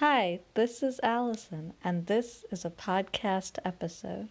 Hi, this is Allison, and this is a podcast episode.